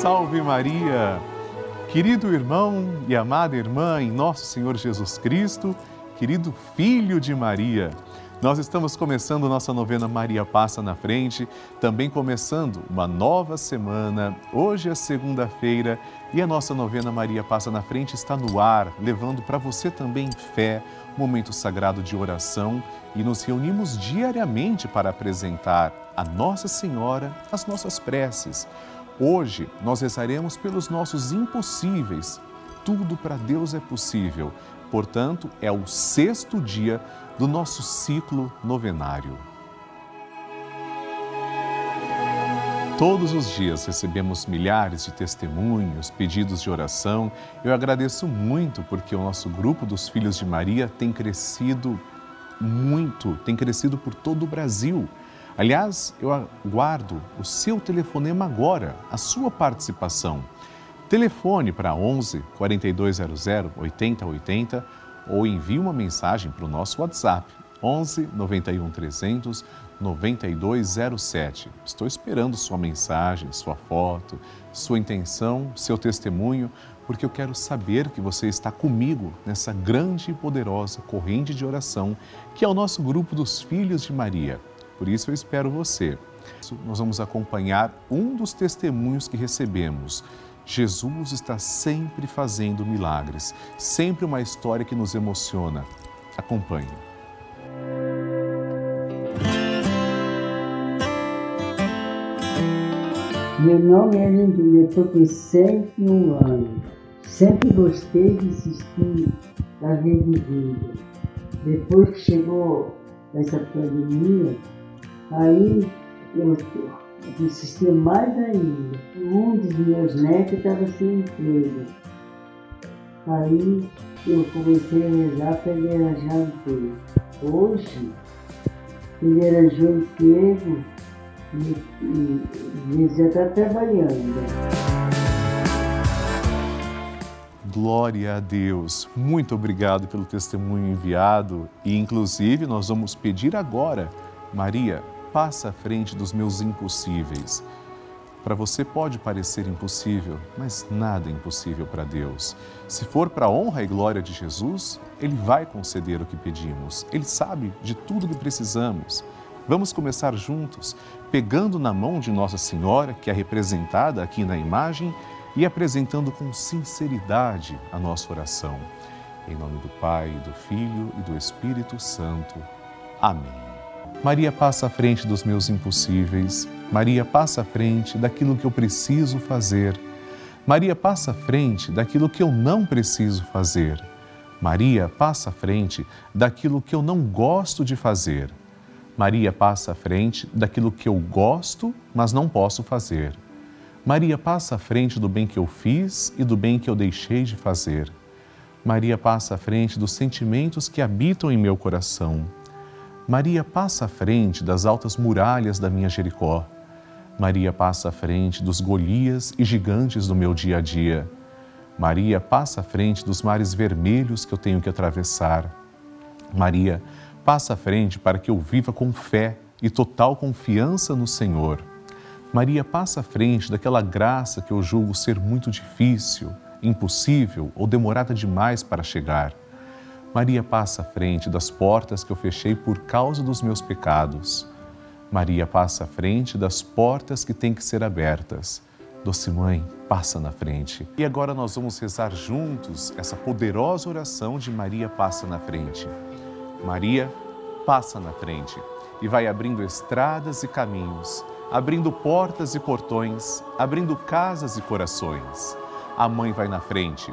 salve Maria! Querido irmão e amada irmã em nosso Senhor Jesus Cristo, querido Filho de Maria, nós estamos começando nossa novena Maria Passa na Frente, também começando uma nova semana. Hoje é segunda-feira e a nossa novena Maria Passa na Frente está no ar, levando para você também fé, momento sagrado de oração e nos reunimos diariamente para apresentar a Nossa Senhora as nossas preces. Hoje nós rezaremos pelos nossos impossíveis. Tudo para Deus é possível. Portanto, é o sexto dia do nosso ciclo novenário. Todos os dias recebemos milhares de testemunhos, pedidos de oração. Eu agradeço muito porque o nosso grupo dos Filhos de Maria tem crescido muito, tem crescido por todo o Brasil. Aliás, eu aguardo o seu telefonema agora, a sua participação. Telefone para 11 4200 8080 ou envie uma mensagem para o nosso WhatsApp 11 91 300 9207. Estou esperando sua mensagem, sua foto, sua intenção, seu testemunho, porque eu quero saber que você está comigo nessa grande e poderosa corrente de oração que é o nosso grupo dos Filhos de Maria. Por isso eu espero você. Nós vamos acompanhar um dos testemunhos que recebemos Jesus está sempre fazendo milagres, sempre uma história que nos emociona. Acompanhe. Meu nome é Lindinha, estou com 101 anos. Sempre gostei de assistir a Rede Vida. Depois que chegou essa pandemia, aí eu insistia mais ainda. Um dos meus netos estava sem emprego. Aí eu comecei a rezar para ele arranjar emprego. Hoje, ele arranjou emprego e, e, e já está trabalhando. Glória a Deus. Muito obrigado pelo testemunho enviado e, inclusive, nós vamos pedir agora, Maria, passa à frente dos meus impossíveis. Para você pode parecer impossível, mas nada é impossível para Deus. Se for para a honra e glória de Jesus, Ele vai conceder o que pedimos. Ele sabe de tudo que precisamos. Vamos começar juntos, pegando na mão de Nossa Senhora, que é representada aqui na imagem, e apresentando com sinceridade a nossa oração. Em nome do Pai, do Filho e do Espírito Santo. Amém. Maria passa à frente dos meus impossíveis. Maria passa à frente daquilo que eu preciso fazer. Maria passa à frente daquilo que eu não preciso fazer. Maria passa à frente daquilo que eu não gosto de fazer. Maria passa à frente daquilo que eu gosto, mas não posso fazer. Maria passa à frente do bem que eu fiz e do bem que eu deixei de fazer. Maria passa à frente dos sentimentos que habitam em meu coração. Maria passa à frente das altas muralhas da minha Jericó. Maria passa à frente dos Golias e gigantes do meu dia a dia. Maria passa à frente dos mares vermelhos que eu tenho que atravessar. Maria passa à frente para que eu viva com fé e total confiança no Senhor. Maria passa à frente daquela graça que eu julgo ser muito difícil, impossível ou demorada demais para chegar. Maria passa à frente das portas que eu fechei por causa dos meus pecados. Maria passa à frente das portas que têm que ser abertas. Doce Mãe, passa na frente. E agora nós vamos rezar juntos essa poderosa oração de Maria passa na frente. Maria passa na frente e vai abrindo estradas e caminhos, abrindo portas e portões, abrindo casas e corações. A mãe vai na frente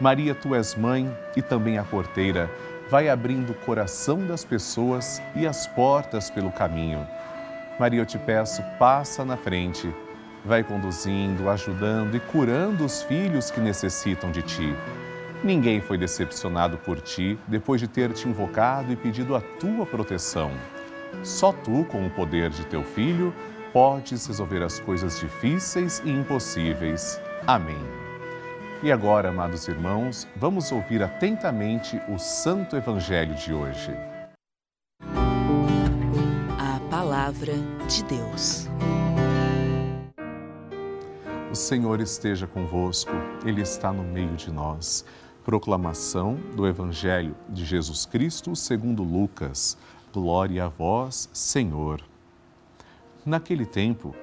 Maria, tu és mãe e também a porteira, vai abrindo o coração das pessoas e as portas pelo caminho. Maria, eu te peço, passa na frente. vai conduzindo, ajudando e curando os filhos que necessitam de ti. Ninguém foi decepcionado por ti depois de ter te invocado e pedido a tua proteção. Só tu, com o poder de teu filho, podes resolver as coisas difíceis e impossíveis. Amém. E agora, amados irmãos, vamos ouvir atentamente o Santo Evangelho de hoje. A Palavra de Deus. O Senhor esteja convosco, Ele está no meio de nós. Proclamação do Evangelho de Jesus Cristo segundo Lucas. Glória a vós, Senhor. Naquele tempo,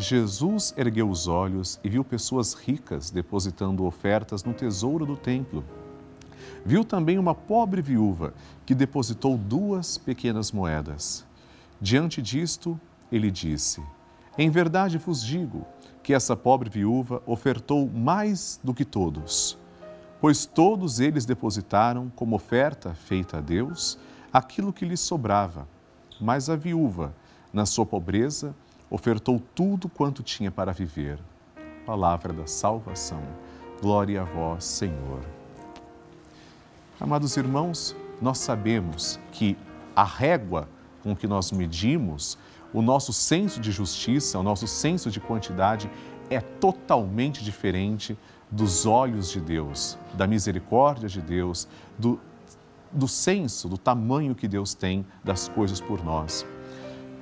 Jesus ergueu os olhos e viu pessoas ricas depositando ofertas no tesouro do templo. Viu também uma pobre viúva que depositou duas pequenas moedas. Diante disto, ele disse: Em verdade vos digo que essa pobre viúva ofertou mais do que todos, pois todos eles depositaram como oferta feita a Deus aquilo que lhes sobrava. Mas a viúva, na sua pobreza, ofertou tudo quanto tinha para viver. Palavra da salvação. Glória a vós, Senhor. Amados irmãos, nós sabemos que a régua com que nós medimos o nosso senso de justiça, o nosso senso de quantidade é totalmente diferente dos olhos de Deus, da misericórdia de Deus, do, do senso, do tamanho que Deus tem das coisas por nós.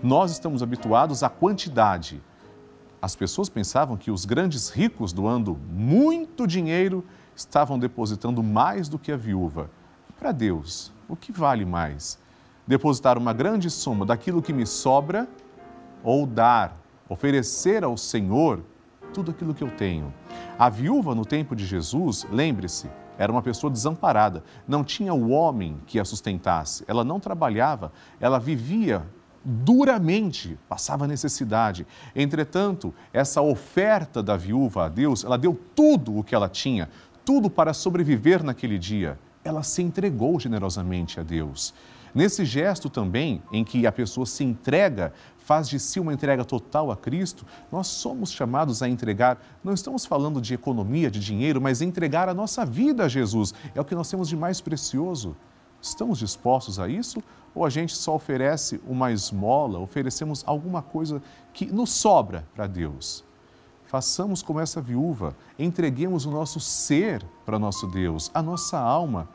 Nós estamos habituados à quantidade. As pessoas pensavam que os grandes ricos, doando muito dinheiro, estavam depositando mais do que a viúva. Para Deus, o que vale mais? Depositar uma grande soma daquilo que me sobra ou dar, oferecer ao Senhor tudo aquilo que eu tenho. A viúva no tempo de Jesus, lembre-se, era uma pessoa desamparada, não tinha o homem que a sustentasse, ela não trabalhava, ela vivia duramente, passava necessidade. Entretanto, essa oferta da viúva a Deus, ela deu tudo o que ela tinha, tudo para sobreviver naquele dia. Ela se entregou generosamente a Deus. Nesse gesto também, em que a pessoa se entrega, faz de si uma entrega total a Cristo, nós somos chamados a entregar, não estamos falando de economia, de dinheiro, mas entregar a nossa vida a Jesus. É o que nós temos de mais precioso. Estamos dispostos a isso? Ou a gente só oferece uma esmola, oferecemos alguma coisa que nos sobra para Deus? Façamos como essa viúva, entreguemos o nosso ser para nosso Deus, a nossa alma.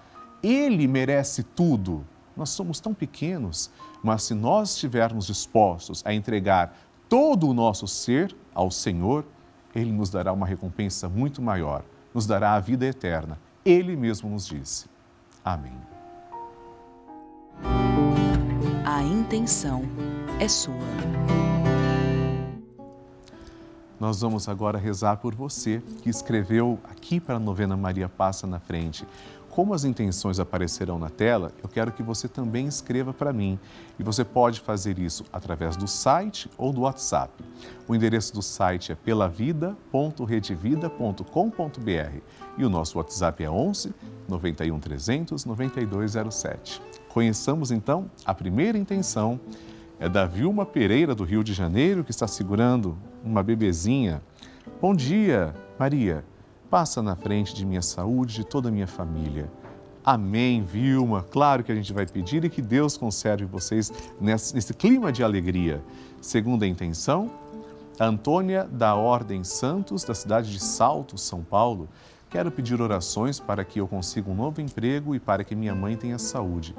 Ele merece tudo. Nós somos tão pequenos, mas se nós estivermos dispostos a entregar todo o nosso ser ao Senhor, Ele nos dará uma recompensa muito maior, nos dará a vida eterna. Ele mesmo nos disse. Amém. A intenção é sua. Nós vamos agora rezar por você que escreveu aqui para a novena Maria Passa na Frente. Como as intenções aparecerão na tela, eu quero que você também escreva para mim. E você pode fazer isso através do site ou do WhatsApp. O endereço do site é pelavida.redevida.com.br e o nosso WhatsApp é 11 91 300 9207. Conheçamos então a primeira intenção. É da Vilma Pereira, do Rio de Janeiro, que está segurando uma bebezinha. Bom dia, Maria. Passa na frente de minha saúde, de toda a minha família. Amém, Vilma. Claro que a gente vai pedir e que Deus conserve vocês nesse, clima de alegria. Segunda intenção, Antônia da Ordem Santos, da cidade de Salto, São Paulo. Quero pedir orações para que eu consiga um novo emprego e para que minha mãe tenha saúde.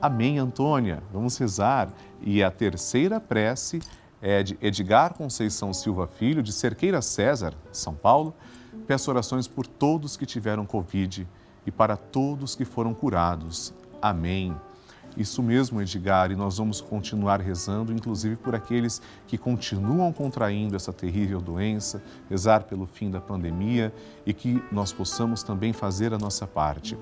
Amém, Antônia. Vamos rezar. E a terceira prece é de Edgar Conceição Silva Filho, de Cerqueira César, São Paulo. Peço orações por todos que tiveram Covid e para todos que foram curados. Amém. Isso mesmo, Edgar, e nós vamos continuar rezando, inclusive por aqueles que continuam contraindo essa terrível doença, rezar pelo fim da pandemia e que nós possamos também fazer a nossa parte.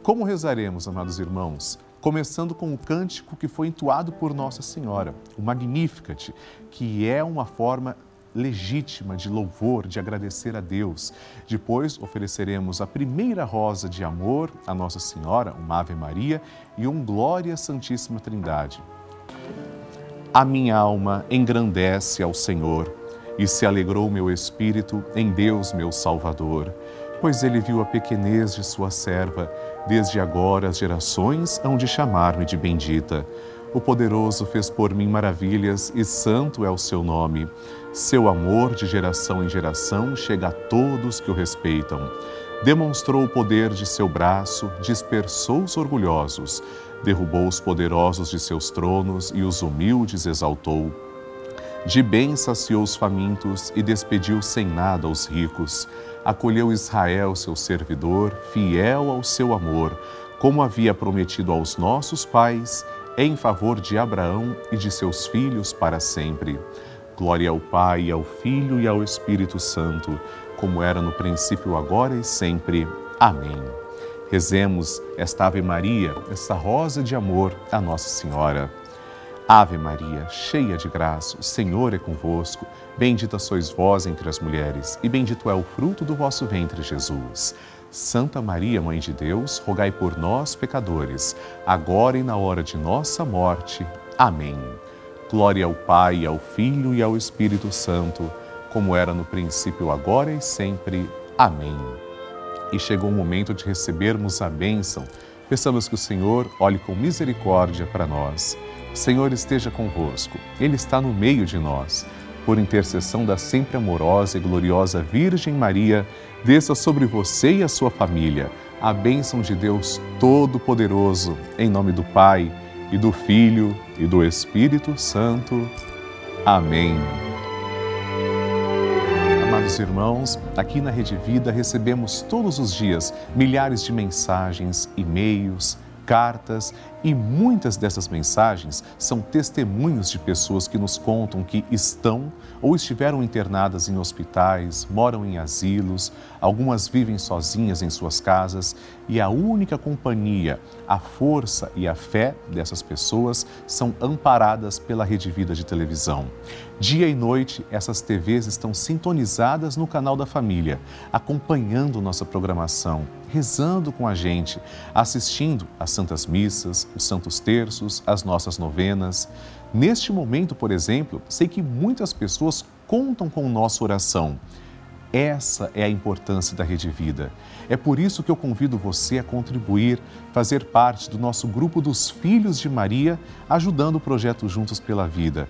Como rezaremos, amados irmãos? Começando com o cântico que foi entoado por Nossa Senhora, o Magnificat, que é uma forma legítima de louvor, de agradecer a Deus. Depois ofereceremos a primeira rosa de amor a Nossa Senhora, uma Ave Maria e um Glória Santíssima Trindade. A minha alma engrandece ao Senhor e se alegrou meu espírito em Deus, meu Salvador, pois ele viu a pequenez de sua serva. Desde agora as gerações hão de chamar-me de bendita. O poderoso fez por mim maravilhas e santo é o seu nome. Seu amor de geração em geração chega a todos que o respeitam. Demonstrou o poder de seu braço, dispersou os orgulhosos, derrubou os poderosos de seus tronos e os humildes exaltou. De bem saciou os famintos e despediu sem nada os ricos. Acolheu Israel, seu servidor, fiel ao seu amor, como havia prometido aos nossos pais em favor de Abraão e de seus filhos para sempre. Glória ao Pai, ao Filho e ao Espírito Santo, como era no princípio, agora e sempre. Amém. Rezemos esta Ave Maria, esta rosa de amor a Nossa Senhora. Ave Maria, cheia de graça, o Senhor é convosco. Bendita sois vós entre as mulheres, e bendito é o fruto do vosso ventre, Jesus. Santa Maria, Mãe de Deus, rogai por nós, pecadores, agora e na hora de nossa morte. Amém. Glória ao Pai, ao Filho e ao Espírito Santo, como era no princípio, agora e sempre. Amém. E chegou o momento de recebermos a bênção. Peçamos que o Senhor olhe com misericórdia para nós. O Senhor esteja convosco, Ele está no meio de nós. Por intercessão da sempre amorosa e gloriosa Virgem Maria, desça sobre você e a sua família a bênção de Deus Todo-Poderoso, em nome do Pai e do Filho e do Espírito Santo. Amém. Amados irmãos, aqui na Rede Vida recebemos todos os dias milhares de mensagens, e-mails, cartas e muitas dessas mensagens são testemunhos de pessoas que nos contam que estão ou estiveram internadas em hospitais, moram em asilos, algumas vivem sozinhas em suas casas e a única companhia, a força e a fé dessas pessoas são amparadas pela Rede Vida de televisão. Dia e noite, essas TVs estão sintonizadas no canal da família, acompanhando nossa programação, rezando com a gente, assistindo às Santas Missas, os Santos Terços, as nossas novenas. Neste momento, por exemplo, sei que muitas pessoas contam com nossa oração. Essa é a importância da Rede Vida. É por isso que eu convido você a contribuir, fazer parte do nosso grupo dos Filhos de Maria, ajudando o projeto Juntos pela Vida.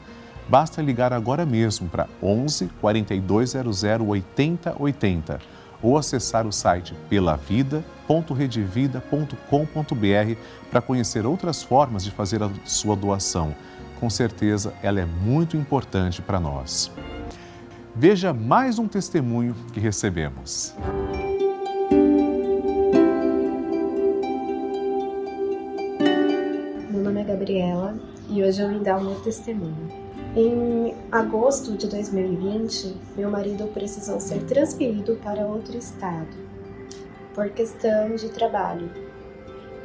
Basta ligar agora mesmo para 11 4200 8080 ou acessar o site pelavida.redevida.com.br para conhecer outras formas de fazer a sua doação. Com certeza, ela é muito importante para nós. Veja mais um testemunho que recebemos. Meu nome é Gabriela e hoje eu vim dar o meu testemunho. Em agosto de 2020, meu marido precisou ser transferido para outro estado por questão de trabalho.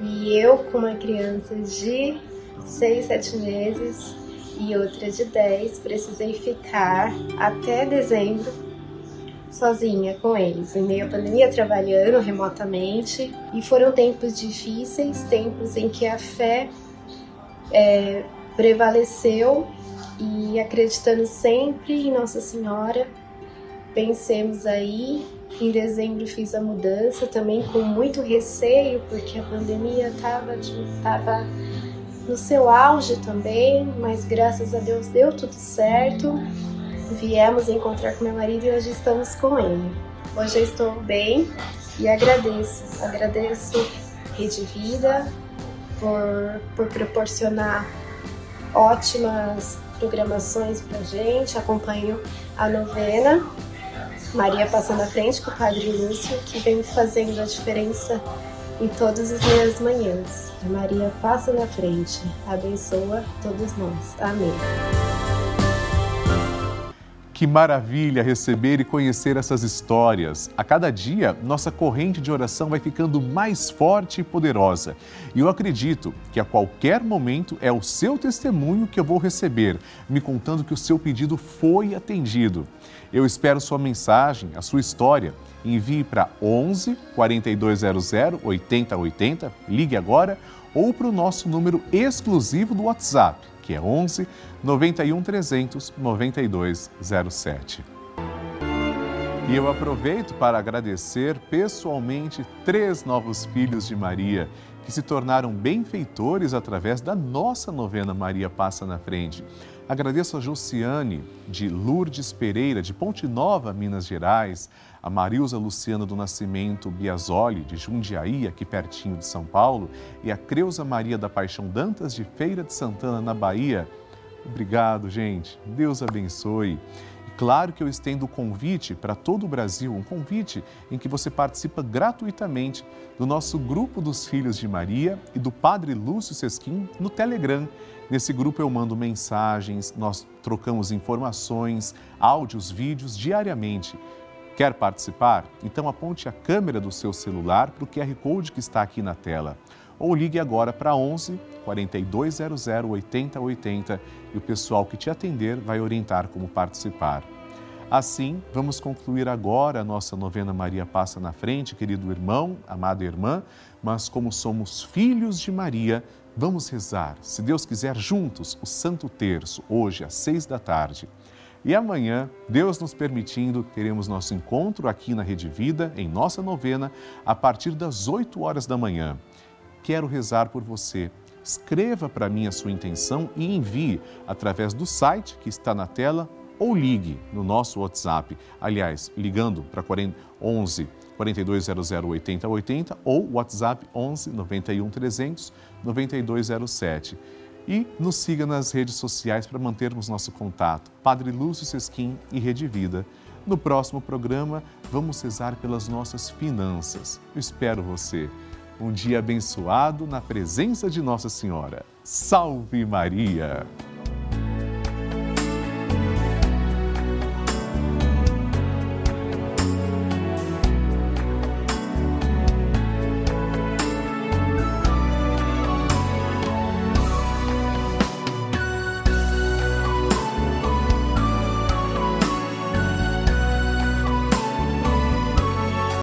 E eu, com uma criança de 6, 7 meses e outra de 10, precisei ficar até dezembro sozinha com eles, em meio à pandemia, trabalhando remotamente. E foram tempos difíceis, tempos em que a fé é, prevaleceu e acreditando sempre em Nossa Senhora, pensemos aí. Em dezembro fiz a mudança também com muito receio, porque a pandemia estava tava no seu auge também, mas graças a Deus deu tudo certo. Viemos encontrar com meu marido e hoje estamos com ele. Hoje eu estou bem e agradeço, agradeço Rede Vida por, por proporcionar ótimas programações pra gente, acompanho a novena Maria Passando à Frente com o Padre Lúcio, que vem fazendo a diferença em todas as minhas manhãs. Maria passa na frente, abençoa todos nós. Amém. Que maravilha receber e conhecer essas histórias. A cada dia, nossa corrente de oração vai ficando mais forte e poderosa. E eu acredito que a qualquer momento é o seu testemunho que eu vou receber, me contando que o seu pedido foi atendido. Eu espero sua mensagem, a sua história. Envie para 11 4200 8080, ligue agora ou para o nosso número exclusivo do WhatsApp, que é 11 91 300 9207. E eu aproveito para agradecer pessoalmente três novos filhos de Maria que se tornaram benfeitores através da nossa novena Maria Passa na Frente. Agradeço a Josiane de Lourdes Pereira, de Ponte Nova, Minas Gerais, a Marilza Luciana do Nascimento Biasoli, de Jundiaí, aqui pertinho de São Paulo, e a Creuza Maria da Paixão Dantas, de Feira de Santana, na Bahia. Obrigado, gente. Deus abençoe. Claro que eu estendo o convite para todo o Brasil, um convite em que você participa gratuitamente do nosso grupo dos Filhos de Maria e do Padre Lúcio Sesquim no Telegram. Nesse grupo eu mando mensagens, nós trocamos informações, áudios, vídeos diariamente. Quer participar? Então aponte a câmera do seu celular para o QR Code que está aqui na tela. Ou ligue agora para 11 4200 8080 e o pessoal que te atender vai orientar como participar. Assim, vamos concluir agora a nossa novena Maria Passa na Frente, querido irmão, amada irmã, mas como somos filhos de Maria, vamos rezar, se Deus quiser, juntos, o Santo Terço, hoje às seis da tarde. E amanhã, Deus nos permitindo, teremos nosso encontro aqui na Rede Vida, em nossa novena, a partir das 8 horas da manhã. Quero rezar por você. Escreva para mim a sua intenção e envie através do site que está na tela ou ligue no nosso WhatsApp. Aliás, ligando para 11 4200 8080 ou WhatsApp 11 91 300 9207 e nos siga nas redes sociais para mantermos nosso contato. Padre Lúcio Sesquim e Rede Vida. No próximo programa, vamos rezar pelas nossas finanças. Eu espero você. Um dia abençoado na presença de Nossa Senhora. Salve Maria!